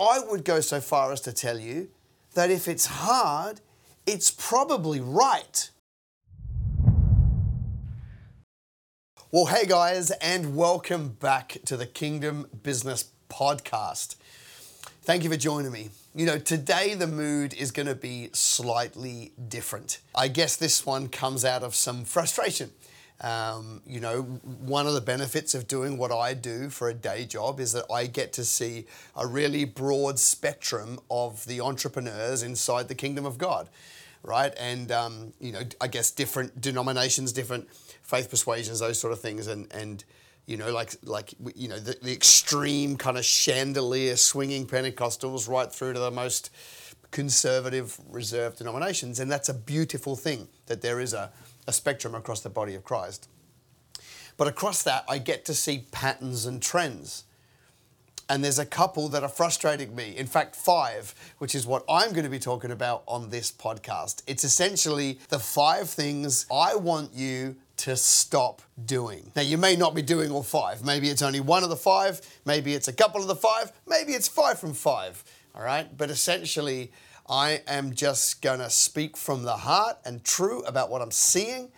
I would go so far as to tell you that if it's hard, it's probably right. Well, hey guys, and welcome back to the Kingdom Business Podcast. Thank you for joining me. You know, today the mood is going to be slightly different. I guess this one comes out of some frustration. Um, you know, one of the benefits of doing what I do for a day job is that I get to see a really broad spectrum of the entrepreneurs inside the kingdom of God, right? And, um, you know, I guess different denominations, different faith persuasions, those sort of things. And, and you know, like, like you know, the, the extreme kind of chandelier swinging Pentecostals right through to the most conservative, reserved denominations. And that's a beautiful thing that there is a, a spectrum across the body of Christ. But across that, I get to see patterns and trends. And there's a couple that are frustrating me. In fact, five, which is what I'm going to be talking about on this podcast. It's essentially the five things I want you to stop doing. Now, you may not be doing all five. Maybe it's only one of the five, maybe it's a couple of the five, maybe it's five from five, all right? But essentially, I am just gonna speak from the heart and true about what I'm seeing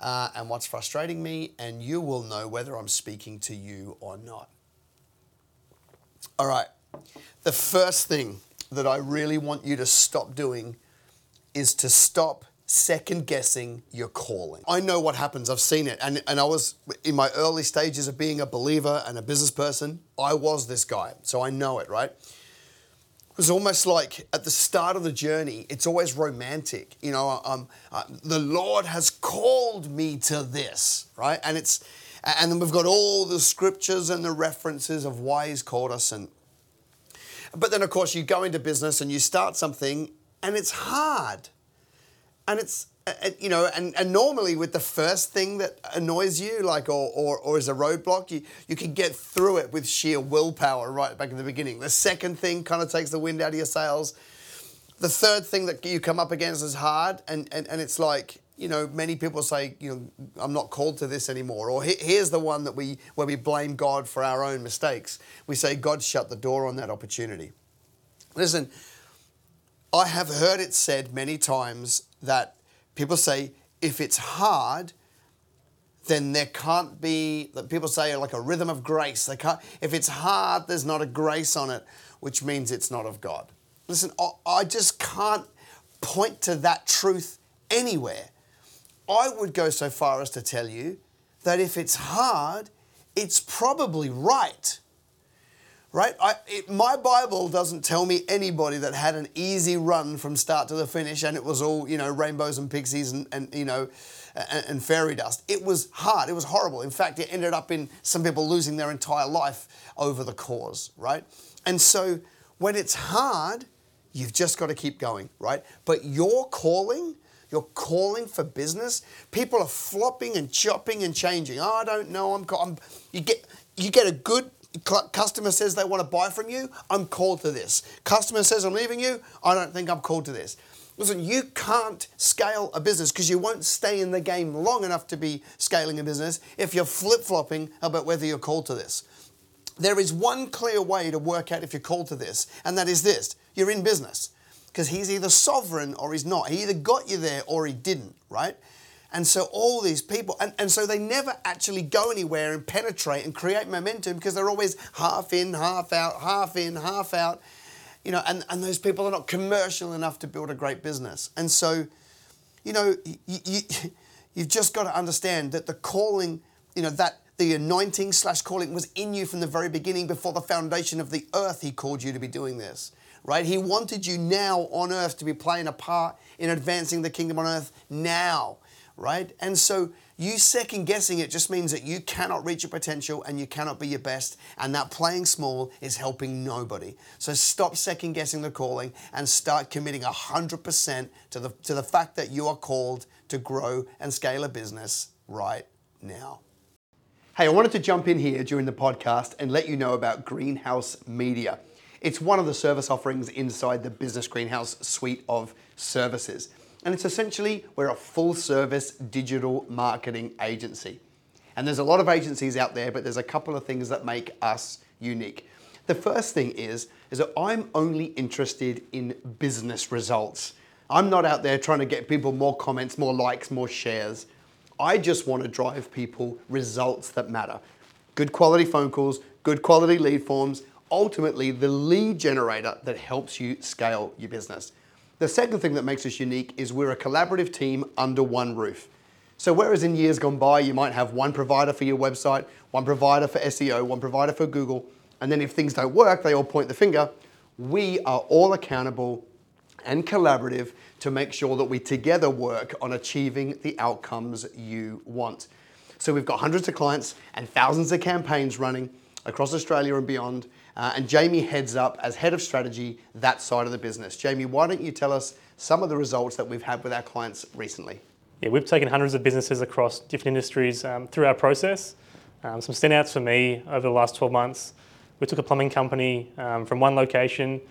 uh, and what's frustrating me, and you will know whether I'm speaking to you or not. All right, the first thing that I really want you to stop doing is to stop second guessing your calling. I know what happens, I've seen it. And, and I was in my early stages of being a believer and a business person, I was this guy. So I know it, right? It was almost like at the start of the journey, it's always romantic. You know, um, uh, the Lord has called me to this, right? And it's, and then we've got all the scriptures and the references of why He's called us. And, but then, of course, you go into business and you start something, and it's hard and it's Uh, you know, and, and normally with the first thing that annoys you, like or, or, or is a roadblock, you, you can get through it with sheer willpower right back in the beginning. The second thing kind of takes the wind out of your sails. The third thing that you come up against is hard, and, and, and it's like, you know, many people say, you know, I'm not called to this anymore. Or here's the one that we where we blame God for our own mistakes. We say God shut the door on that opportunity. Listen, I have heard it said many times that people say if it's hard, then there can't be people say like a rhythm of grace. They can't if it's hard, there's not a grace on it, which means it's not of God. Listen, I just can't point to that truth anywhere. I would go so far as to tell you that if it's hard, it's probably right right? I, it, my Bible doesn't tell me anybody that had an easy run from start to the finish and it was all, you know, rainbows and pixies and, and you know, and, and fairy dust. It was hard. It was horrible. In fact, it ended up in some people losing their entire life over the cause, right? And so when it's hard, you've just got to keep going, right? But your calling, you're calling for business, people are flopping and chopping and changing. Oh, I don't know. I'm, I'm you get you get a good customer says they want to buy from you, I'm called to this. Customer says I'm leaving you, I don't think I'm called to this. Listen, you can't scale a business because you won't stay in the game long enough to be scaling a business if you're flip flopping about whether you're called to this. There is one clear way to work out if you're called to this, and that is this you're in business. Because he's either sovereign or he's not. He either got you there or he didn't, right? And so all these people, and, and so they never actually go anywhere and penetrate and create momentum because they're always half in, half out, half in, half out. You know, and, and those people are not commercial enough to build a great business. And so, you know, you, you, you've just got to understand that the calling, you know, that the anointing slash calling was in you from the very beginning before the foundation of the earth. He called you to be doing this, right? He wanted you now on earth to be playing a part in advancing the kingdom on earth now right? And so you second guessing it just means that you cannot reach your potential and you cannot be your best, and that playing small is helping nobody. So stop second guessing the calling and start committing 100% to the, to the fact that you are called to grow and scale a business right now. Hey, I wanted to jump in here during the podcast and let you know about Greenhouse Media. It's one of the service offerings inside the Business Greenhouse suite of services. And it's essentially, we're a full service digital marketing agency. And there's a lot of agencies out there, but there's a couple of things that make us unique. The first thing is, is that I'm only interested in business results. I'm not out there trying to get people more comments, more likes, more shares. I just want to drive people results that matter. Good quality phone calls, good quality lead forms, ultimately the lead generator that helps you scale your business. The second thing that makes us unique is we're a collaborative team under one roof. So whereas in years gone by, you might have one provider for your website, one provider for SEO, one provider for Google, and then if things don't work, they all point the finger, we are all accountable and collaborative to make sure that we together work on achieving the outcomes you want. So we've got hundreds of clients and thousands of campaigns running across Australia and beyond. Uh, and Jamie heads up as head of strategy that side of the business. Jamie, why don't you tell us some of the results that we've had with our clients recently? Yeah, we've taken hundreds of businesses across different industries um, through our process. Um, some standouts for me over the last 12 months. We took a plumbing company um, from one location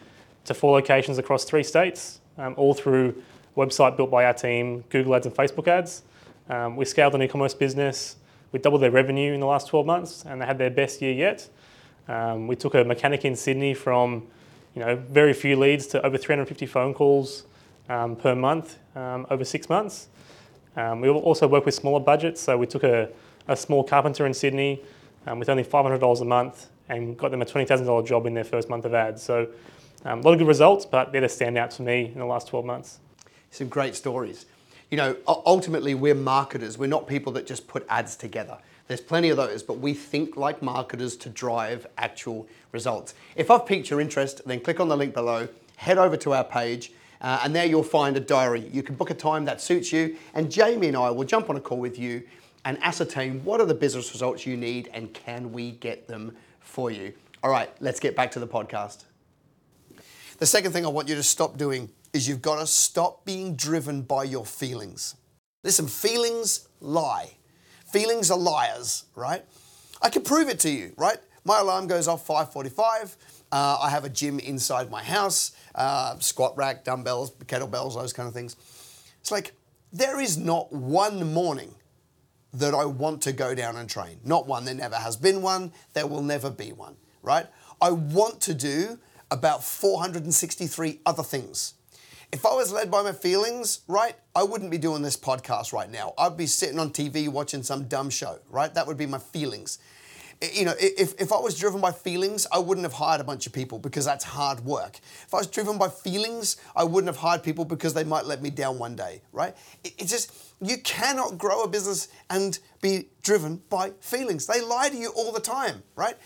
to four locations across three states, um, all through website built by our team, Google Ads and Facebook Ads. Um, we scaled an e-commerce business. We doubled their revenue in the last 12 months, and they had their best year yet. Um, we took a mechanic in Sydney from you know very few leads to over 350 phone calls um, per month um, over six months. Um, we also work with smaller budgets, so we took a, a small carpenter in Sydney um, with only $500 a month and got them a $20,000 job in their first month of ads. So a lot of good results, but they're the standouts for me in the last 12 months. Some great stories. You know, ultimately, we're marketers. We're not people that just put ads together. There's plenty of those, but we think like marketers to drive actual results. If I've piqued your interest, then click on the link below, head over to our page, uh, and there you'll find a diary. You can book a time that suits you, and Jamie and I will jump on a call with you and ascertain what are the business results you need and can we get them for you. All right, let's get back to the podcast. The second thing I want you to stop doing is you've got to stop being driven by your feelings. Listen, feelings lie. Feelings are liars, right? I can prove it to you, right? My alarm goes off 5:45. Uh, I have a gym inside my house, uh, squat rack, dumbbells, kettlebells, those kind of things. It's like there is not one morning that I want to go down and train. Not one. There never has been one. There will never be one, right? I want to do about 463 other things. If I was led by my feelings, right, I wouldn't be doing this podcast right now. I'd be sitting on TV watching some dumb show, right? That would be my feelings. You know, if, if I was driven by feelings, I wouldn't have hired a bunch of people because that's hard work. If I was driven by feelings, I wouldn't have hired people because they might let me down one day, right? It's just, you cannot grow a business and be driven by feelings. They lie to you all the time, right?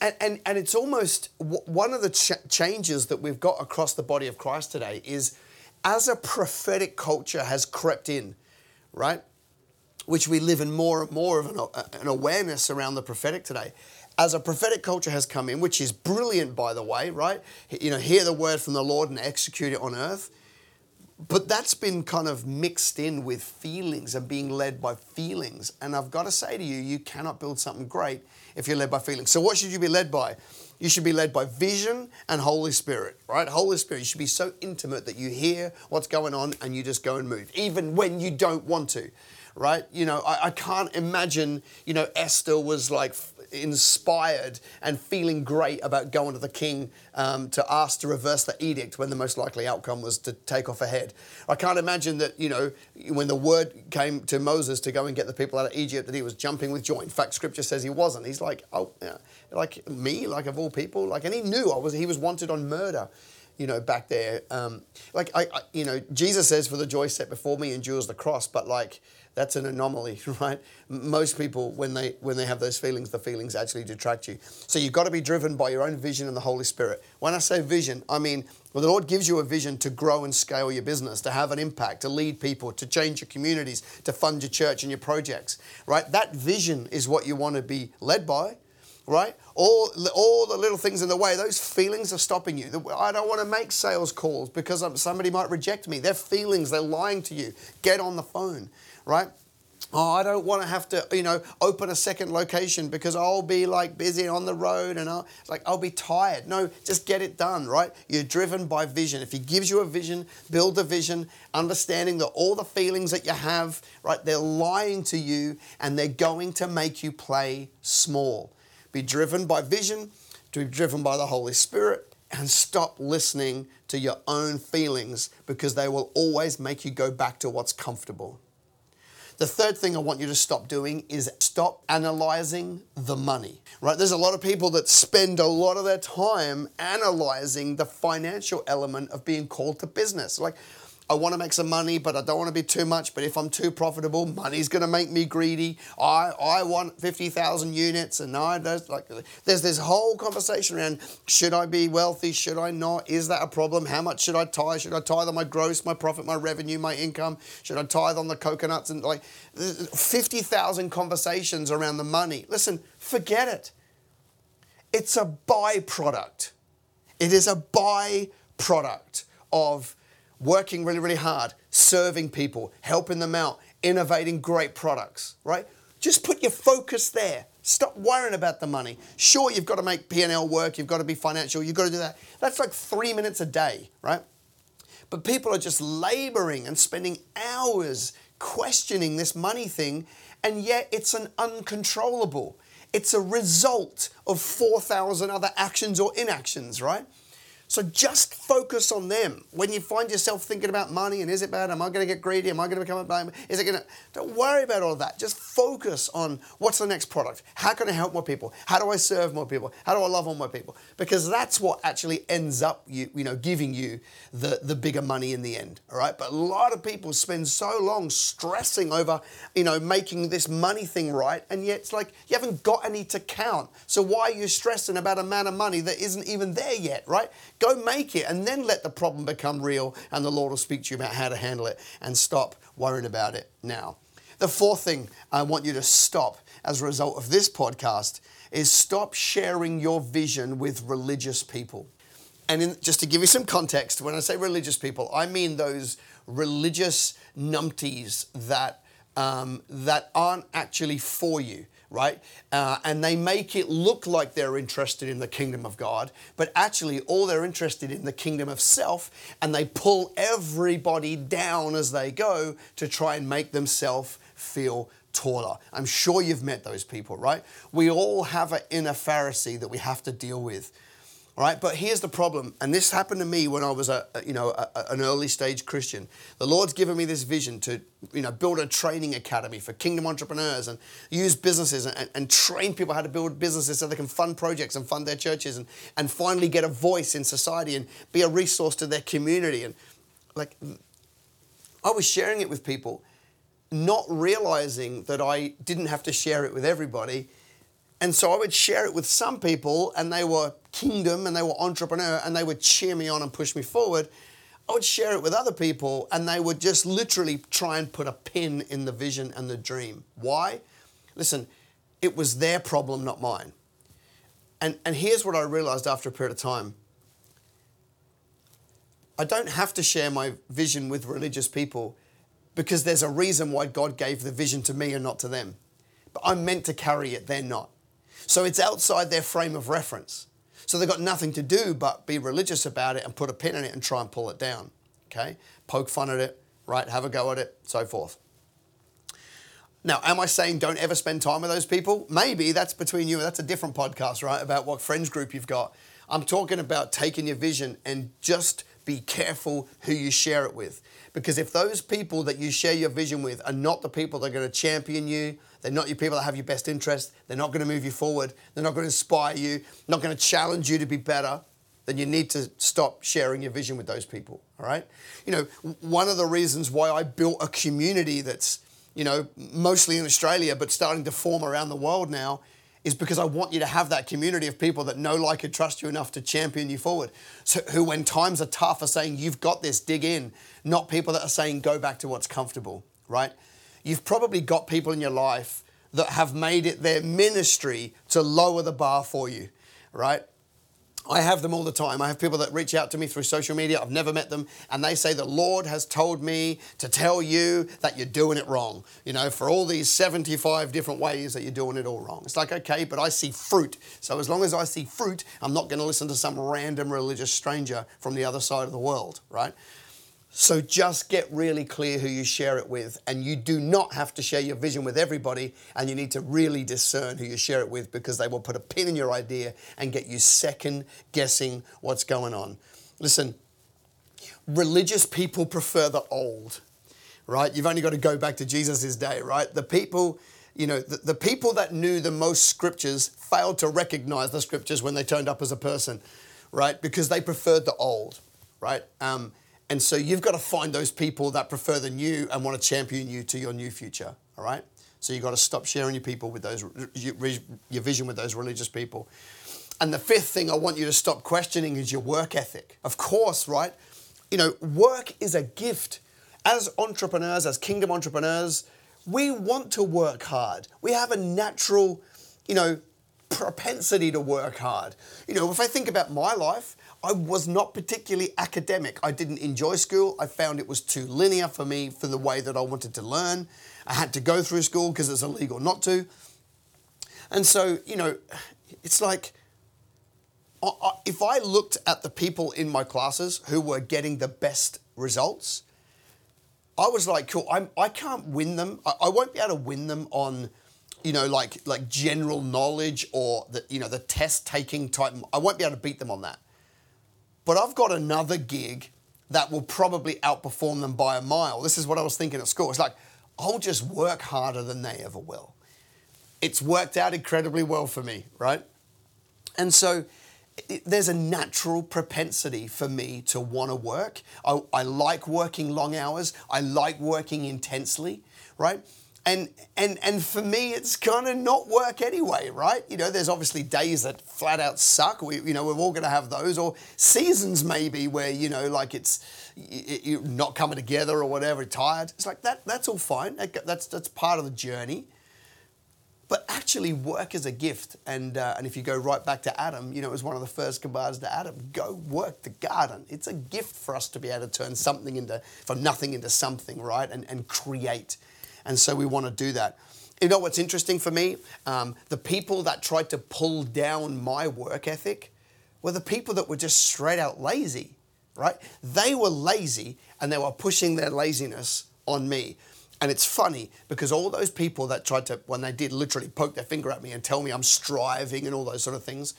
And, and, and it's almost one of the ch- changes that we've got across the body of Christ today is as a prophetic culture has crept in, right? Which we live in more and more of an, uh, an awareness around the prophetic today. As a prophetic culture has come in, which is brilliant, by the way, right? You know, hear the word from the Lord and execute it on earth but that's been kind of mixed in with feelings and being led by feelings. And I've got to say to you, you cannot build something great if you're led by feelings. So, what should you be led by? You should be led by vision and Holy Spirit, right? Holy Spirit, you should be so intimate that you hear what's going on and you just go and move, even when you don't want to, right? You know, I, I can't imagine, you know, Esther was like inspired and feeling great about going to the king um, to ask to reverse the edict when the most likely outcome was to take off a head. I can't imagine that, you know, when the word came to Moses to go and get the people out of Egypt, that he was jumping with joy. In fact, scripture says he wasn't. He's like, oh, yeah, like me, like of all people, like, and he knew I was, he was wanted on murder you know, back there. Um, like, I, I, you know, Jesus says, "For the joy set before me endures the cross," but like, that's an anomaly, right? Most people, when they when they have those feelings, the feelings actually detract you. So you've got to be driven by your own vision and the Holy Spirit. When I say vision, I mean well, the Lord gives you a vision to grow and scale your business, to have an impact, to lead people, to change your communities, to fund your church and your projects, right? That vision is what you want to be led by right? All, all the little things in the way, those feelings are stopping you. I don't want to make sales calls because somebody might reject me. They're feelings, they're lying to you. Get on the phone, right? Oh, I don't want to have to, you know, open a second location because I'll be like busy on the road and I'll like I'll be tired. No, just get it done, right? You're driven by vision. If he gives you a vision, build the vision, understanding that all the feelings that you have, right, they're lying to you and they're going to make you play small. Be driven by vision, to be driven by the Holy Spirit, and stop listening to your own feelings because they will always make you go back to what's comfortable. The third thing I want you to stop doing is stop analyzing the money, right? There's a lot of people that spend a lot of their time analyzing the financial element of being called to business. Like, I want to make some money, but I don't want to be too much. But if I'm too profitable, money's going to make me greedy. I, I want 50,000 units. And I there's like, there's this whole conversation around should I be wealthy? Should I not? Is that a problem? How much should I tithe? Should I tithe on my gross, my profit, my revenue, my income? Should I tithe on the coconuts? And like 50,000 conversations around the money. Listen, forget it. It's a byproduct. It is a byproduct of working really, really hard, serving people, helping them out, innovating great products, right? Just put your focus there. Stop worrying about the money. Sure, you've got to make P&L work, you've got to be financial, you've got to do that. That's like three minutes a day, right? But people are just laboring and spending hours questioning this money thing, and yet it's an uncontrollable. It's a result of 4,000 other actions or inactions, right? So just focus on them. When you find yourself thinking about money and is it bad? Am I going to get greedy? Am I going to become a bad? Is it going to? Don't worry about all that. Just focus on what's the next product. How can I help more people? How do I serve more people? How do I love all more people? Because that's what actually ends up you you know giving you the the bigger money in the end. All right. But a lot of people spend so long stressing over you know making this money thing right, and yet it's like you haven't got any to count. So why are you stressing about a amount of money that isn't even there yet? Right Go make it and then let the problem become real and the Lord will speak to you about how to handle it and stop worrying about it now. The fourth thing I want you to stop as a result of this podcast is stop sharing your vision with religious people. And in, just to give you some context, when I say religious people, I mean those religious numpties that, um, that aren't actually for you right? Uh, and they make it look like they're interested in the kingdom of God, but actually, all they're interested in the kingdom of self, and they pull everybody down as they go to try and make themselves feel taller. I'm sure you've met those people, right? We all have an inner Pharisee that we have to deal with right? But here's the problem, and this happened to me when I was a, you know a, an early stage Christian. The Lord's given me this vision to you know build a training academy for kingdom entrepreneurs and use businesses and, and train people how to build businesses so they can fund projects and fund their churches and and finally get a voice in society and be a resource to their community and like I was sharing it with people, not realizing that I didn't have to share it with everybody and so I would share it with some people, and they were kingdom and they were entrepreneur, and they would cheer me on and push me forward. I would share it with other people, and they would just literally try and put a pin in the vision and the dream. Why? Listen, it was their problem, not mine. And, and here's what I realized after a period of time I don't have to share my vision with religious people because there's a reason why God gave the vision to me and not to them. But I'm meant to carry it, they're not. So it's outside their frame of reference. So they've got nothing to do but be religious about it and put a pin in it and try and pull it down. Okay? Poke fun at it, right? Have a go at it, so forth. Now, am I saying don't ever spend time with those people? Maybe that's between you. And that's a different podcast, right? About what friends group you've got. I'm talking about taking your vision and just be careful who you share it with. Because if those people that you share your vision with are not the people that are going to champion you, they're not your people that have your best interest, they're not going to move you forward, they're not going to inspire you, not going to challenge you to be better, then you need to stop sharing your vision with those people, all right? You know, one of the reasons why I built a community that's, you know, mostly in Australia but starting to form around the world now is because I want you to have that community of people that know, like, and trust you enough to champion you forward. So, who, when times are tough, are saying, You've got this, dig in, not people that are saying, Go back to what's comfortable, right? You've probably got people in your life that have made it their ministry to lower the bar for you, right? I have them all the time. I have people that reach out to me through social media. I've never met them. And they say, The Lord has told me to tell you that you're doing it wrong. You know, for all these 75 different ways that you're doing it all wrong. It's like, okay, but I see fruit. So as long as I see fruit, I'm not going to listen to some random religious stranger from the other side of the world, right? So just get really clear who you share it with, and you do not have to share your vision with everybody, and you need to really discern who you share it with because they will put a pin in your idea and get you second guessing what's going on. Listen, religious people prefer the old, right? You've only got to go back to Jesus' day, right? The people, you know, the, the people that knew the most scriptures failed to recognize the scriptures when they turned up as a person, right? Because they preferred the old, right? Um, and so you've got to find those people that prefer the new and want to champion you to your new future, all right? So you've got to stop sharing your people with those, your vision with those religious people. And the fifth thing I want you to stop questioning is your work ethic. Of course, right? You know, work is a gift. As entrepreneurs, as kingdom entrepreneurs, we want to work hard. We have a natural, you know, propensity to work hard. You know, if I think about my life, I was not particularly academic. I didn't enjoy school. I found it was too linear for me for the way that I wanted to learn. I had to go through school because it's illegal not to. And so, you know, it's like if I looked at the people in my classes who were getting the best results, I was like, cool, I'm, I can't win them. I, I won't be able to win them on, you know, like like general knowledge or the you know the test taking type. I won't be able to beat them on that. But I've got another gig that will probably outperform them by a mile. This is what I was thinking at school. It's like I'll just work harder than they ever will. It's worked out incredibly well for me, right? And so it, there's a natural propensity for me to want to work. I, I like working long hours. I like working intensely, right? And, and, and for me, it's kind of not work anyway, right? You know, there's obviously days that flat out suck. We, you know, we're all going to have those, or seasons maybe where you know, like it's you're not coming together or whatever, tired. It's like that. That's all fine. That's that's part of the journey. But actually, work is a gift. And, uh, and if you go right back to Adam, you know, it was one of the first commands to Adam go work the garden. It's a gift for us to be able to turn something into, from nothing into something, right? And, and create. And so we want to do that. You know what's interesting for me? Um, the people that tried to pull down my work ethic were the people that were just straight out lazy, right? They were lazy and they were pushing their laziness on me. And it's funny because all those people that tried to, when they did, literally poke their finger at me and tell me I'm striving and all those sort of things,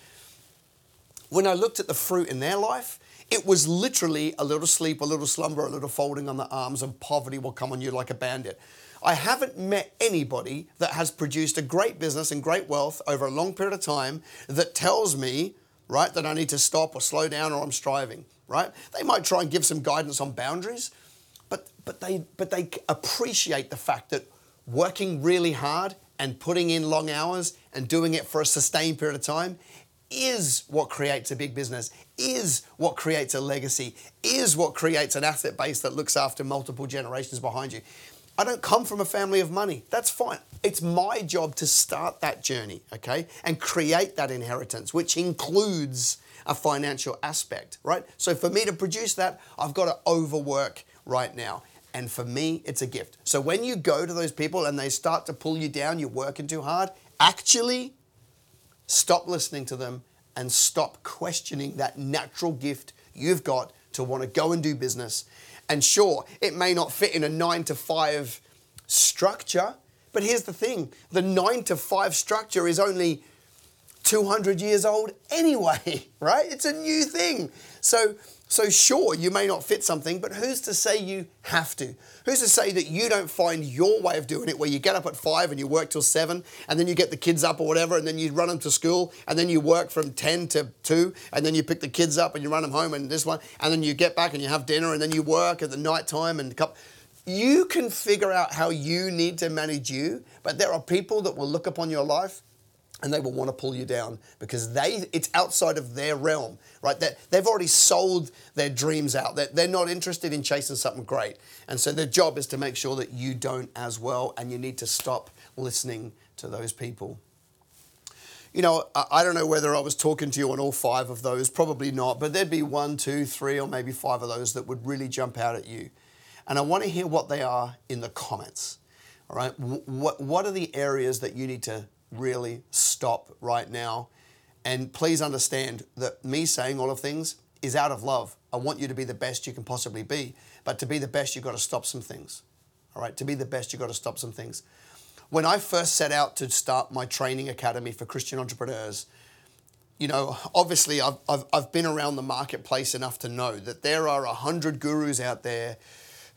when I looked at the fruit in their life, it was literally a little sleep, a little slumber, a little folding on the arms, and poverty will come on you like a bandit. I haven't met anybody that has produced a great business and great wealth over a long period of time that tells me, right, that I need to stop or slow down or I'm striving, right? They might try and give some guidance on boundaries, but, but, they, but they appreciate the fact that working really hard and putting in long hours and doing it for a sustained period of time is what creates a big business, is what creates a legacy, is what creates an asset base that looks after multiple generations behind you. I don't come from a family of money. That's fine. It's my job to start that journey, okay? And create that inheritance, which includes a financial aspect, right? So for me to produce that, I've got to overwork right now. And for me, it's a gift. So when you go to those people and they start to pull you down, you're working too hard, actually stop listening to them and stop questioning that natural gift you've got to want to go and do business. And sure, it may not fit in a nine to five structure, but here's the thing. The nine to five structure is only 200 years old anyway, right? It's a new thing. So so, sure, you may not fit something, but who's to say you have to? Who's to say that you don't find your way of doing it where you get up at five and you work till seven, and then you get the kids up or whatever, and then you run them to school, and then you work from 10 to 2, and then you pick the kids up and you run them home, and this one, and then you get back and you have dinner, and then you work at the night time and. You can figure out how you need to manage you, but there are people that will look upon your life and they will want to pull you down because they it's outside of their realm right? They they've already sold their dreams out they're, they're not interested in chasing something great. And so their job is to make sure that you don't as well and you need to stop listening to those people. You know i don't know whether i was talking to you on all five of those probably not but there'd be one two three or maybe five of those that would really jump out at you. And i want to hear what they are in the comments all right? What, what are the areas that you need to really stop right now. And please understand that me saying all of things is out of love. I want you to be the best you can possibly be. But to be the best, you've got to stop some things. All right, to be the best, you've got to stop some things. When I first set out to start my training academy for Christian entrepreneurs, you know, obviously I've, I've, I've been around the marketplace enough to know that there are a hundred gurus out there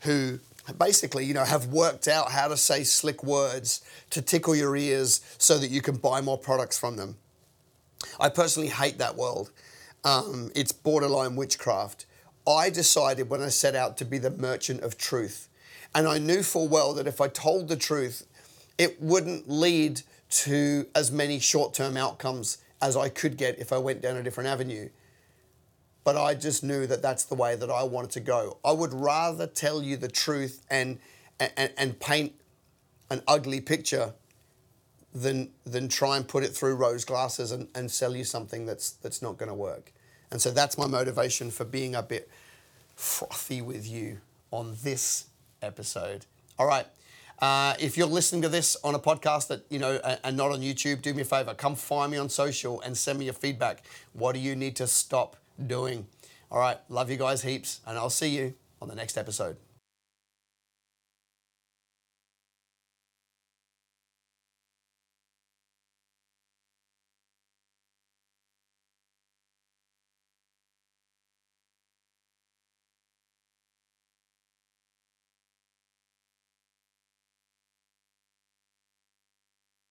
who basically, you know, have worked out how to say slick words to tickle your ears so that you can buy more products from them. I personally hate that world. Um, it's borderline witchcraft. I decided when I set out to be the merchant of truth. And I knew full well that if I told the truth, it wouldn't lead to as many short term outcomes as I could get if I went down a different avenue. But I just knew that that's the way that I wanted to go. I would rather tell you the truth and, and, and paint an ugly picture than, than try and put it through rose glasses and, and sell you something that's, that's not going to work. And so that's my motivation for being a bit frothy with you on this episode. All right. Uh, if you're listening to this on a podcast that you know and not on YouTube, do me a favor. Come find me on social and send me your feedback. What do you need to stop doing? All right. Love you guys heaps, and I'll see you on the next episode.